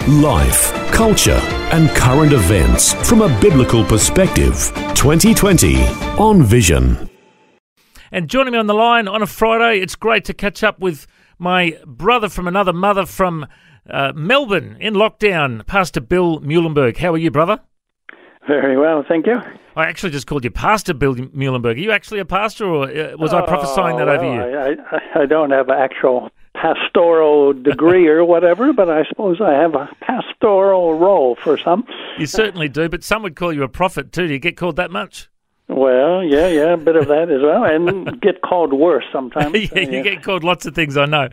Life, culture, and current events from a biblical perspective. 2020 on Vision. And joining me on the line on a Friday, it's great to catch up with my brother from another mother from uh, Melbourne in lockdown, Pastor Bill Muehlenberg. How are you, brother? Very well, thank you. I actually just called you Pastor Bill Muehlenberg. Are you actually a pastor, or uh, was I prophesying that Oh, over you? I, I, I don't have an actual pastoral degree or whatever, but I suppose I have a pastoral role for some. You certainly do, but some would call you a prophet too. Do you get called that much? Well, yeah, yeah, a bit of that as well, and get called worse sometimes. yeah, so, you get called lots of things, I know.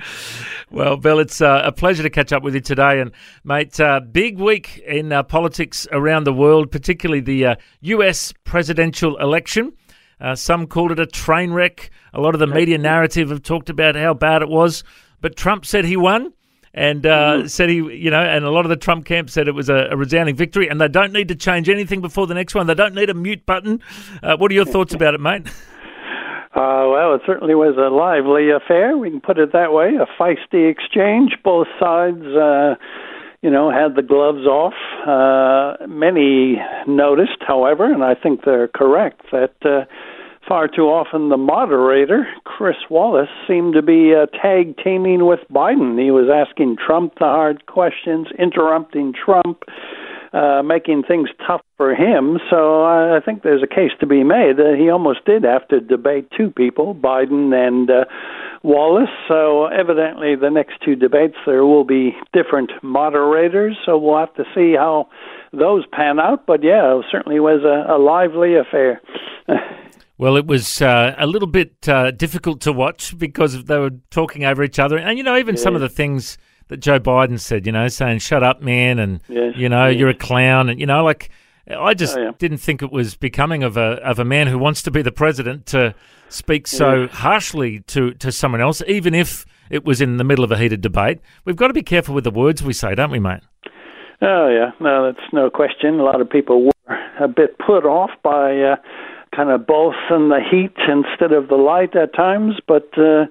Well, Bill, it's uh, a pleasure to catch up with you today. And, mate, uh, big week in uh, politics around the world, particularly the uh, US presidential election. Uh, some called it a train wreck. A lot of the media narrative have talked about how bad it was. But Trump said he won and uh, said he, you know, and a lot of the Trump camp said it was a, a resounding victory and they don't need to change anything before the next one. They don't need a mute button. Uh, what are your thoughts about it, mate? Uh, well, it certainly was a lively affair. We can put it that way. A feisty exchange. Both sides, uh, you know, had the gloves off. Uh, many noticed, however, and I think they're correct, that uh, far too often the moderator, Chris Wallace, seemed to be uh, tag teaming with Biden. He was asking Trump the hard questions, interrupting Trump uh, making things tough for him. So I, think there's a case to be made that he almost did have to debate two people, Biden and uh, Wallace. So evidently, the next two debates there will be different moderators. So we'll have to see how those pan out. But yeah, it certainly was a, a lively affair. Well, it was uh, a little bit uh, difficult to watch because they were talking over each other, and you know, even some of the things that Joe Biden said, you know, saying "shut up, man," and Yes, you know, yes. you're a clown, and you know, like I just Oh, yeah. didn't think it was becoming of a of a man who wants to be the president to speak so harshly to to someone else, even if it was in the middle of a heated debate. We've got to be careful with the words we say, don't we, mate? Oh yeah, no, that's no question. A lot of people were a bit put off by uh, kind of both in the heat instead of the light at times. But uh,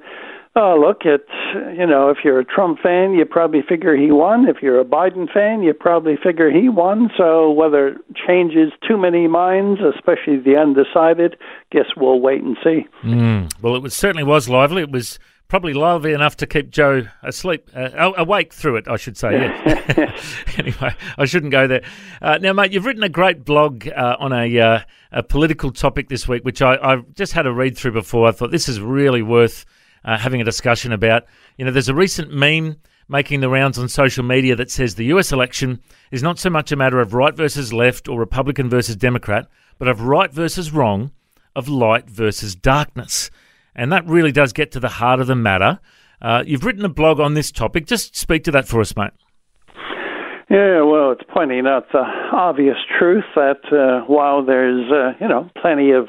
oh, look, it's you know, if you're a Trump fan, you probably figure he won. If you're a Biden fan, you probably figure he won. So whether changes too many minds, especially the undecided, guess we'll wait and see. Mm. Well, it was certainly was lively. It was probably lively enough to keep Joe asleep, uh, awake through it, I should say. Yeah. anyway, I shouldn't go there. Uh, now, mate, you've written a great blog uh, on a, uh, a political topic this week, which I, I've just had a read through before. I thought this is really worth uh, having a discussion about. You know, there's a recent meme making the rounds on social media that says the US election is not so much a matter of right versus left or Republican versus Democrat, but of right versus wrong, of light versus darkness. And that really does get to the heart of the matter. Uh, you've written a blog on this topic. Just speak to that for us, mate. Yeah, well, it's pointing out the obvious truth that uh, while there's, uh, you know, plenty of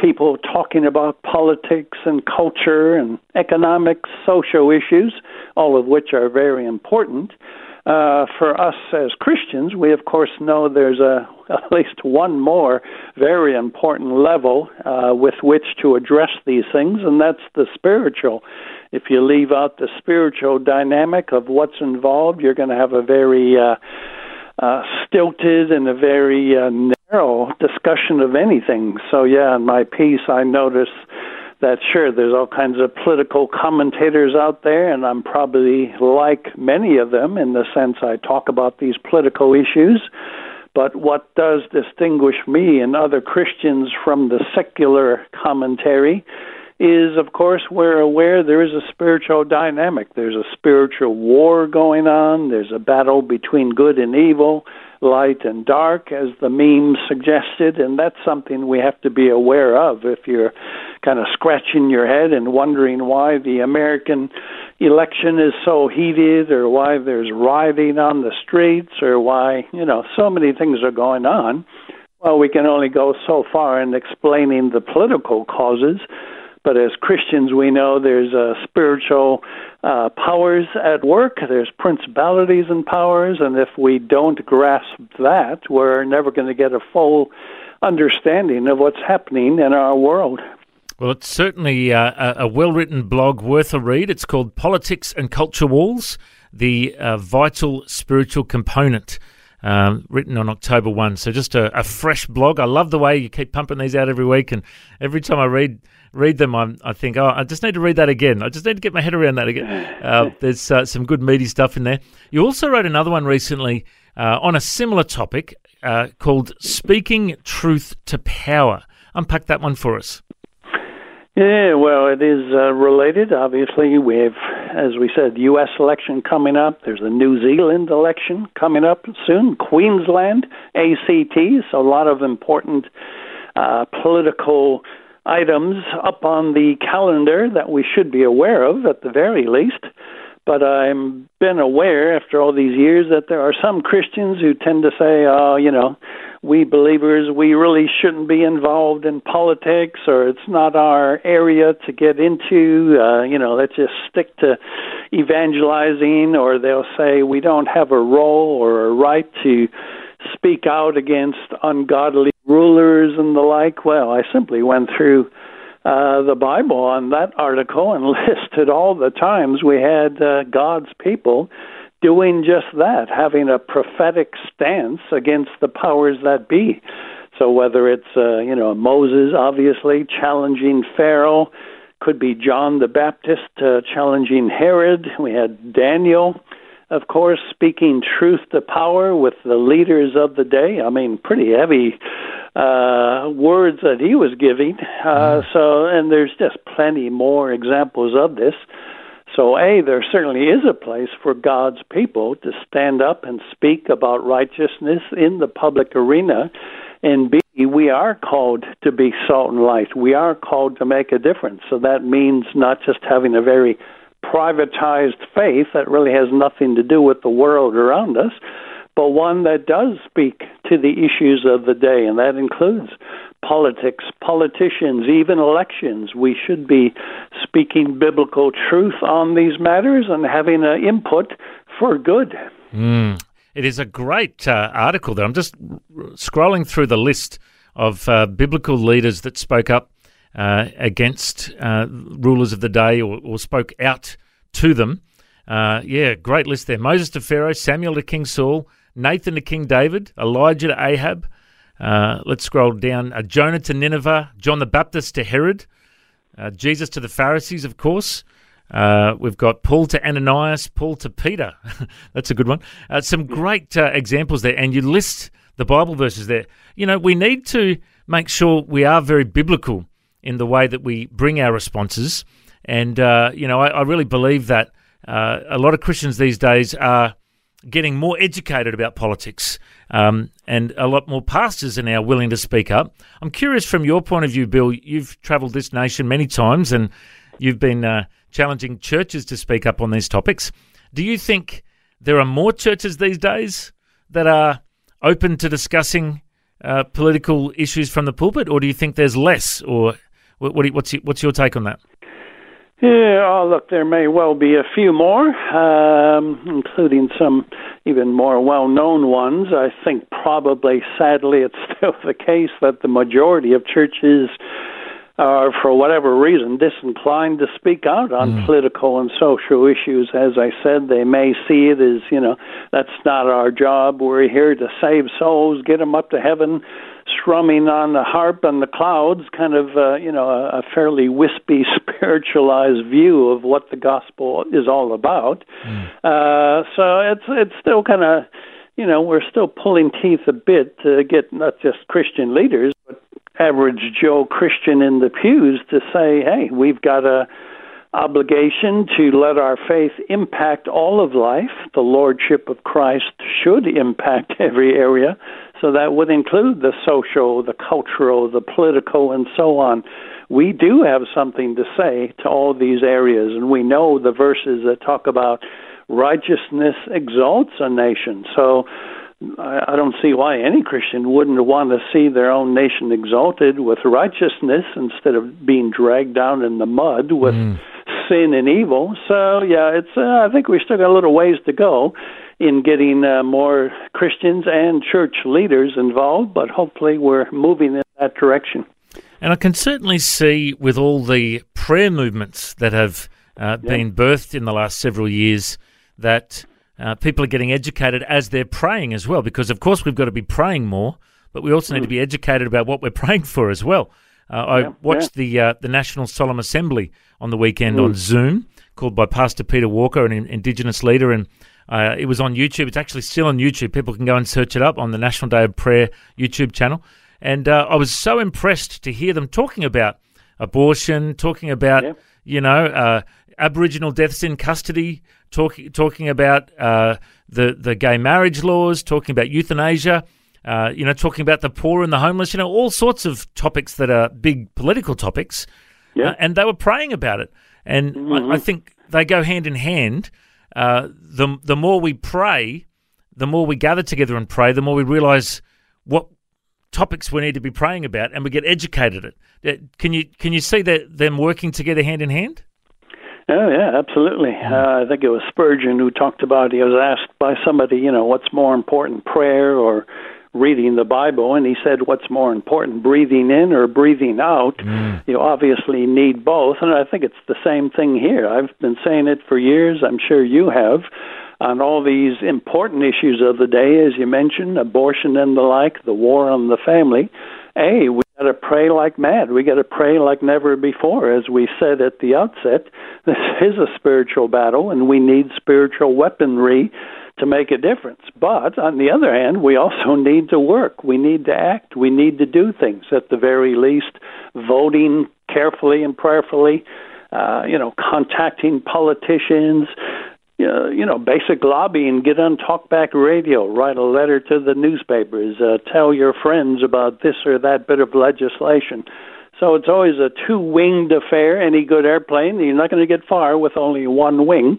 people talking about politics and culture and economics, social issues, all of which are very important, uh, for us as Christians, we of course know there's a at least one more very important level uh, with which to address these things, and that's the spiritual. If you leave out the spiritual dynamic of what's involved, you're going to have a very uh, uh, stilted and a very uh, narrow discussion of anything. So, yeah, in my piece, I notice that sure, there's all kinds of political commentators out there, and I'm probably like many of them in the sense I talk about these political issues. But what does distinguish me and other Christians from the secular commentary is, of course, we're aware there is a spiritual dynamic. There's a spiritual war going on, there's a battle between good and evil, light and dark, as the meme suggested, and that's something we have to be aware of if you're kind of scratching your head and wondering why the American election is so heated or why there's rioting on the streets or why, you know, so many things are going on. Well, we can only go so far in explaining the political causes, but as Christians, we know there's a spiritual uh, powers at work, there's principalities and powers, and if we don't grasp that, we're never going to get a full understanding of what's happening in our world. Well, it's certainly uh, a, well written blog worth a read. It's called Politics and Culture Wars The uh, Vital Spiritual Component. Um, written on October 1. So just a, a, fresh blog. I love the way you keep pumping these out every week. And every time I read read them, I'm, i think, oh, I just need to read that again. I just need to get my head around that again. Uh, there's uh, some good meaty stuff in there. You also wrote another one recently uh, on a similar topic uh, called Speaking Truth to Power. Unpack that one for us. Yeah, well, it is uh, related. Obviously, we have, as we said, U.S. election coming up. There's a New Zealand election coming up soon. Queensland, ACT. So a lot of important uh, political items up on the calendar that we should be aware of, at the very least. But I've been aware after all these years that there are some Christians who tend to say, "Oh, you know." we believers we really shouldn't be involved in politics or it's not our area to get into uh you know let's just stick to evangelizing or they'll say we don't have a role or a right to speak out against ungodly rulers and the like well i simply went through uh, the Bible on that article and listed all the times we had uh, God's people doing just that, having a prophetic stance against the powers that be. So whether it's uh, you know Moses, obviously challenging Pharaoh, could be John the Baptist uh, challenging Herod. We had Daniel, of course, speaking truth to power with the leaders of the day. I mean, pretty heavy uh, words that he was giving. Uh, mm. so, and there's just plenty more examples of this. So, A, there certainly is a place for God's people to stand up and speak about righteousness in the public arena. And B, we are called to be salt and light. We are called to make a difference. So that means not just having a very privatized faith that really has nothing to do with the world around us, but one that does speak to the issues of the day, and that includes politics, politicians, even elections. We should be speaking biblical truth on these matters and having an input for good. Mm. It is a great uh, article there. I'm just scrolling through the list of uh, biblical leaders that spoke up uh, against uh, rulers of the day or, or, spoke out to them. Uh, yeah, great list there. Moses to Pharaoh, Samuel to King Saul, Nathan to King David, Elijah to Ahab, uh, let's scroll down. Uh, Jonah to Nineveh, John the Baptist to Herod, uh, Jesus to the Pharisees, of course. Uh, we've got Paul to Ananias, Paul to Peter. That's a good one. Uh, some great uh, examples there, and you list the Bible verses there. You know, we need to make sure we are very biblical in the way that we bring our responses. And, you know, I, I, really believe that a lot of Christians these days are getting more educated about politics, um, and a lot more pastors are now willing to speak up. I'm curious from your point of view, Bill. You've travelled this nation many times, and you've been uh, challenging churches to speak up on these topics. Do you think there are more churches these days that are open to discussing uh, political issues from the pulpit, or do you think there's less? Or what, what, what's what's your take on that? Yeah, oh, look, there may well be a few more, um, including some even more well known ones. I think probably, sadly, it's still the case that the majority of churches are, for whatever reason, disinclined to speak out on mm. political and social issues. As I said, they may see it as, you know, that's not our job. We're here to save souls, get them up to heaven strumming on the harp and the clouds, kind of uh, you know a, a fairly wispy, spiritualized view of what the gospel is all about. Mm. Uh, so it's it's still kind of you know we're still pulling teeth a bit to get not just Christian leaders but average Joe Christian in the pews to say, hey, we've got a obligation to let our faith impact all of life. The lordship of Christ should impact every area. So that would include the social, the cultural, the political, and so on. We do have something to say to all these areas, and we know the verses that talk about righteousness exalts a nation. So I, I don't see why any Christian wouldn't want to see their own nation exalted with righteousness instead of being dragged down in the mud with mm. sin and evil. So yeah, it's. Uh, I think we still got a little ways to go in getting uh, more Christians and church leaders involved, but hopefully we're moving in that direction. And I can certainly see with all the prayer movements that have uh, yeah. been birthed in the last several years that uh, people are getting educated as they're praying as well, because of course we've got to be praying more, but we also mm. need to be educated about what we're praying for as well. Uh, I yeah, watched yeah. the uh, the National Solemn Assembly on the weekend mm. on Zoom, called by Pastor Peter Walker, an Indigenous leader, and uh, it was on YouTube. It's actually still on YouTube. People can go and search it up on the National Day of Prayer YouTube channel. And uh, I was so impressed to hear them talking about abortion, talking about yeah. you know uh, Aboriginal deaths in custody, talking talking about uh, the the gay marriage laws, talking about euthanasia. Uh, you know, talking about the poor and the homeless, you know, all sorts of topics that are big political topics. Yeah. Uh, and they were praying about it. And mm-hmm. I, I, think they go hand in hand. Uh, the the more we pray, the more we gather together and pray, the more we realize what topics we need to be praying about, and we get educated. It can you can you see that them working together hand in hand? Oh yeah, absolutely. Uh, I think it was Spurgeon who talked about. He was asked by somebody, you know, what's more important, prayer or reading the Bible, and he said, "What's more important, breathing in or breathing out?" Mm. You obviously need both, and I think it's the same thing here. I've been saying it for years. I'm sure you have on all these important issues of the day, as you mentioned, abortion and the like, the war on the family. A, we got to pray like mad. We got to pray like never before. As we said at the outset, this is a spiritual battle, and we need spiritual weaponry to make a difference. But on the other hand, we also need to work. We need to act. We need to do things. At the very least, voting carefully and prayerfully. Uh, you know, contacting politicians, uh, you know, basic lobbying, get on talkback radio, write a letter to the newspapers, uh, tell your friends about this or that bit of legislation. So it's always a two winged affair. Any good airplane, you're not going to get far with only one wing.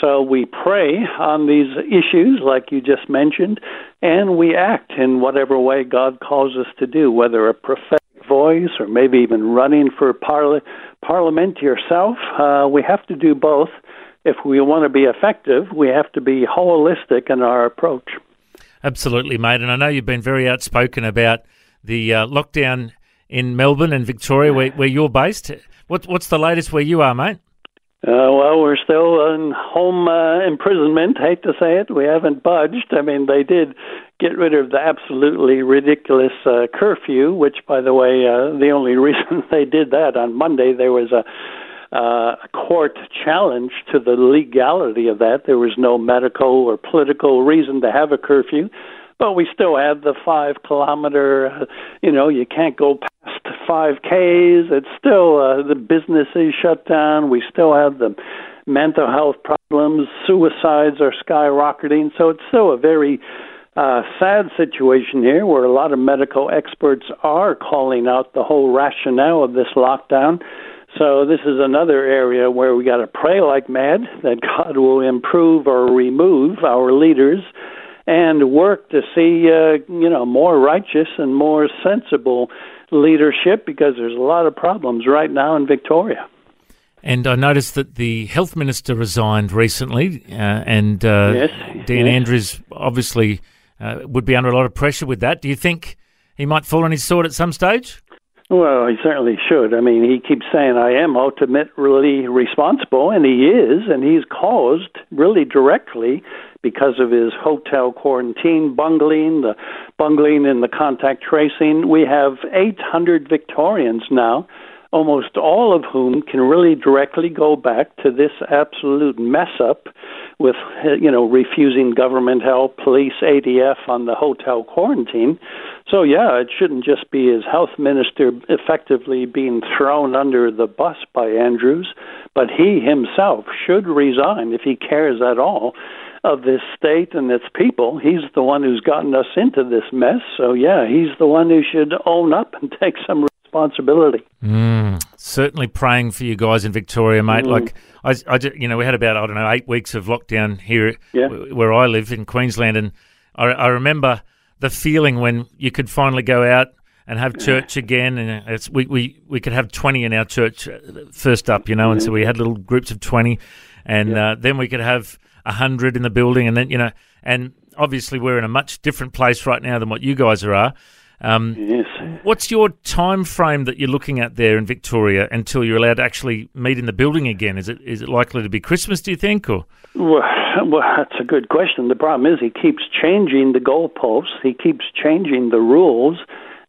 So we pray on these issues, like you just mentioned, and we act in whatever way God calls us to do, whether a prophetic voice or maybe even running for parli- parliament yourself. Uh, we have to do both. If we want to be effective, we have to be holistic in our approach. Absolutely, mate. And I know you've been very outspoken about the uh, lockdown in Melbourne and Victoria, where, where you're based. What, what's the latest where you are, mate? Uh, well, we're still in home uh, imprisonment. Hate to say it, we haven't budged. I mean, they did get rid of the absolutely ridiculous uh, curfew, which, by the way, uh, the only reason they did that on Monday there was a uh, a court challenge to the legality of that. There was no medical or political reason to have a curfew, but we still had the five kilometer. Uh, you know, you can't go past five Ks. It's still uh, the business is shut down. We still have the mental health problems. Suicides are skyrocketing. So it's still a very uh, sad situation here where a lot of medical experts are calling out the whole rationale of this lockdown. So this is another area where we got to pray like mad that God will improve or remove our leaders and work to see uh, you know more righteous and more sensible leadership because there's a lot of problems right now in Victoria. And I noticed that the health minister resigned recently, uh, and uh, yes, Dan yes. Andrews obviously uh, would be under a lot of pressure with that. Do you think he might fall on his sword at some stage? Well, he certainly should. I mean, he keeps saying, I am ultimately responsible, and he is, and he's caused really directly because of his hotel quarantine bungling, the bungling in the contact tracing. We have 800 Victorians now, almost all of whom can really directly go back to this absolute mess up with, you know, refusing government help, police, ADF on the hotel quarantine. So, yeah, it shouldn't just be his health minister effectively being thrown under the bus by Andrews, but he himself should resign if he cares at all of this state and its people. He's the one who's gotten us into this mess. So, yeah, he's the one who should own up and take some responsibility. Mm, certainly praying for you guys in Victoria, mate. Mm. Like, I, I, you know, we had about, I don't know, eight weeks of lockdown here yeah. where I live in Queensland. And I, I remember the feeling when you could finally go out and have church again. And it's, we, we, we could have 20 in our church uh, first up, you know, and so we had little groups of 20. And uh, then we could have 100 in the building. And then, you know, and obviously we're in a much different place right now than what you guys are. Um, yes. What's your time frame that you're looking at there in Victoria until you're allowed to actually meet in the building again? Is it is it likely to be Christmas? Do you think, or Well, well, that's a good question. The problem is he keeps changing the goalposts. He keeps changing the rules,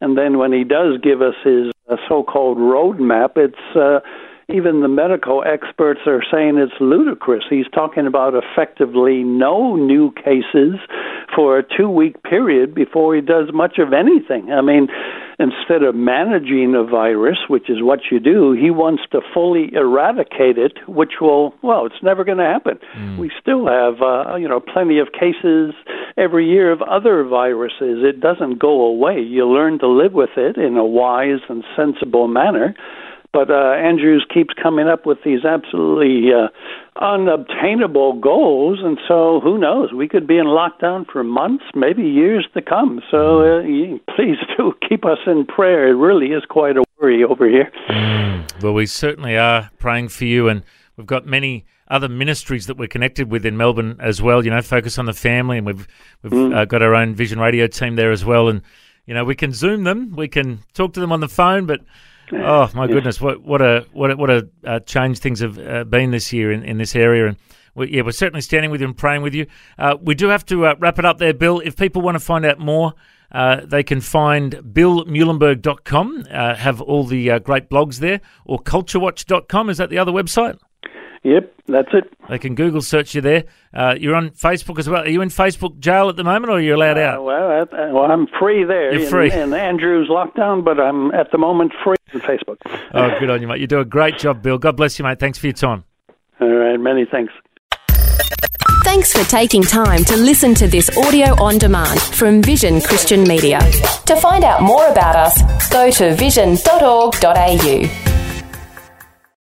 and then when he does give us his uh, so-called roadmap, it's uh, even the medical experts are saying it's ludicrous. He's talking about effectively no new cases for a two-week period before he does much of anything. I mean, instead of managing a virus, which is what you do, he wants to fully eradicate it, which will, well, it's never going to happen. We still have, uh, you know, plenty of cases every year of other viruses. It doesn't go away. You learn to live with it in a wise and sensible manner. But uh, Andrews keeps coming up with these absolutely uh, unobtainable goals, and so who knows? We could be in lockdown for months, maybe years to come. So uh, please do keep us in prayer. It really is quite a worry over here. Well, we certainly are praying for you, and we've got many other ministries that we're connected with in Melbourne as well. You know, focus on the family, and we've we've uh, got our own Vision Radio team there as well. And you know, we can Zoom them, we can talk to them on the phone, but oh my goodness, what what a what a, what a uh, change things have uh, been this year in, in this area. And we, yeah, we're certainly standing with you and praying with you. Uh, we do have to uh, wrap it up there, Bill. If people want to find out more. Uh, they can find billmuehlenberg.com, uh, have all the uh, great blogs there, or culturewatch.com. Is that the other website? Yep, that's it. They can Google search you there. Uh, you're on Facebook as well. Are you in Facebook jail at the moment, or are you allowed Uh, out? well, uh, well, I'm free there. You're in, free. in Andrew's lockdown, but I'm at the moment free on Facebook. Oh, good on you, mate. You do a great job, Bill. God bless you, mate. Thanks for your time. All right, many thanks. Thanks for taking time to listen to this audio on demand from Vision Christian Media. To find out more about us, go to vision.org.au.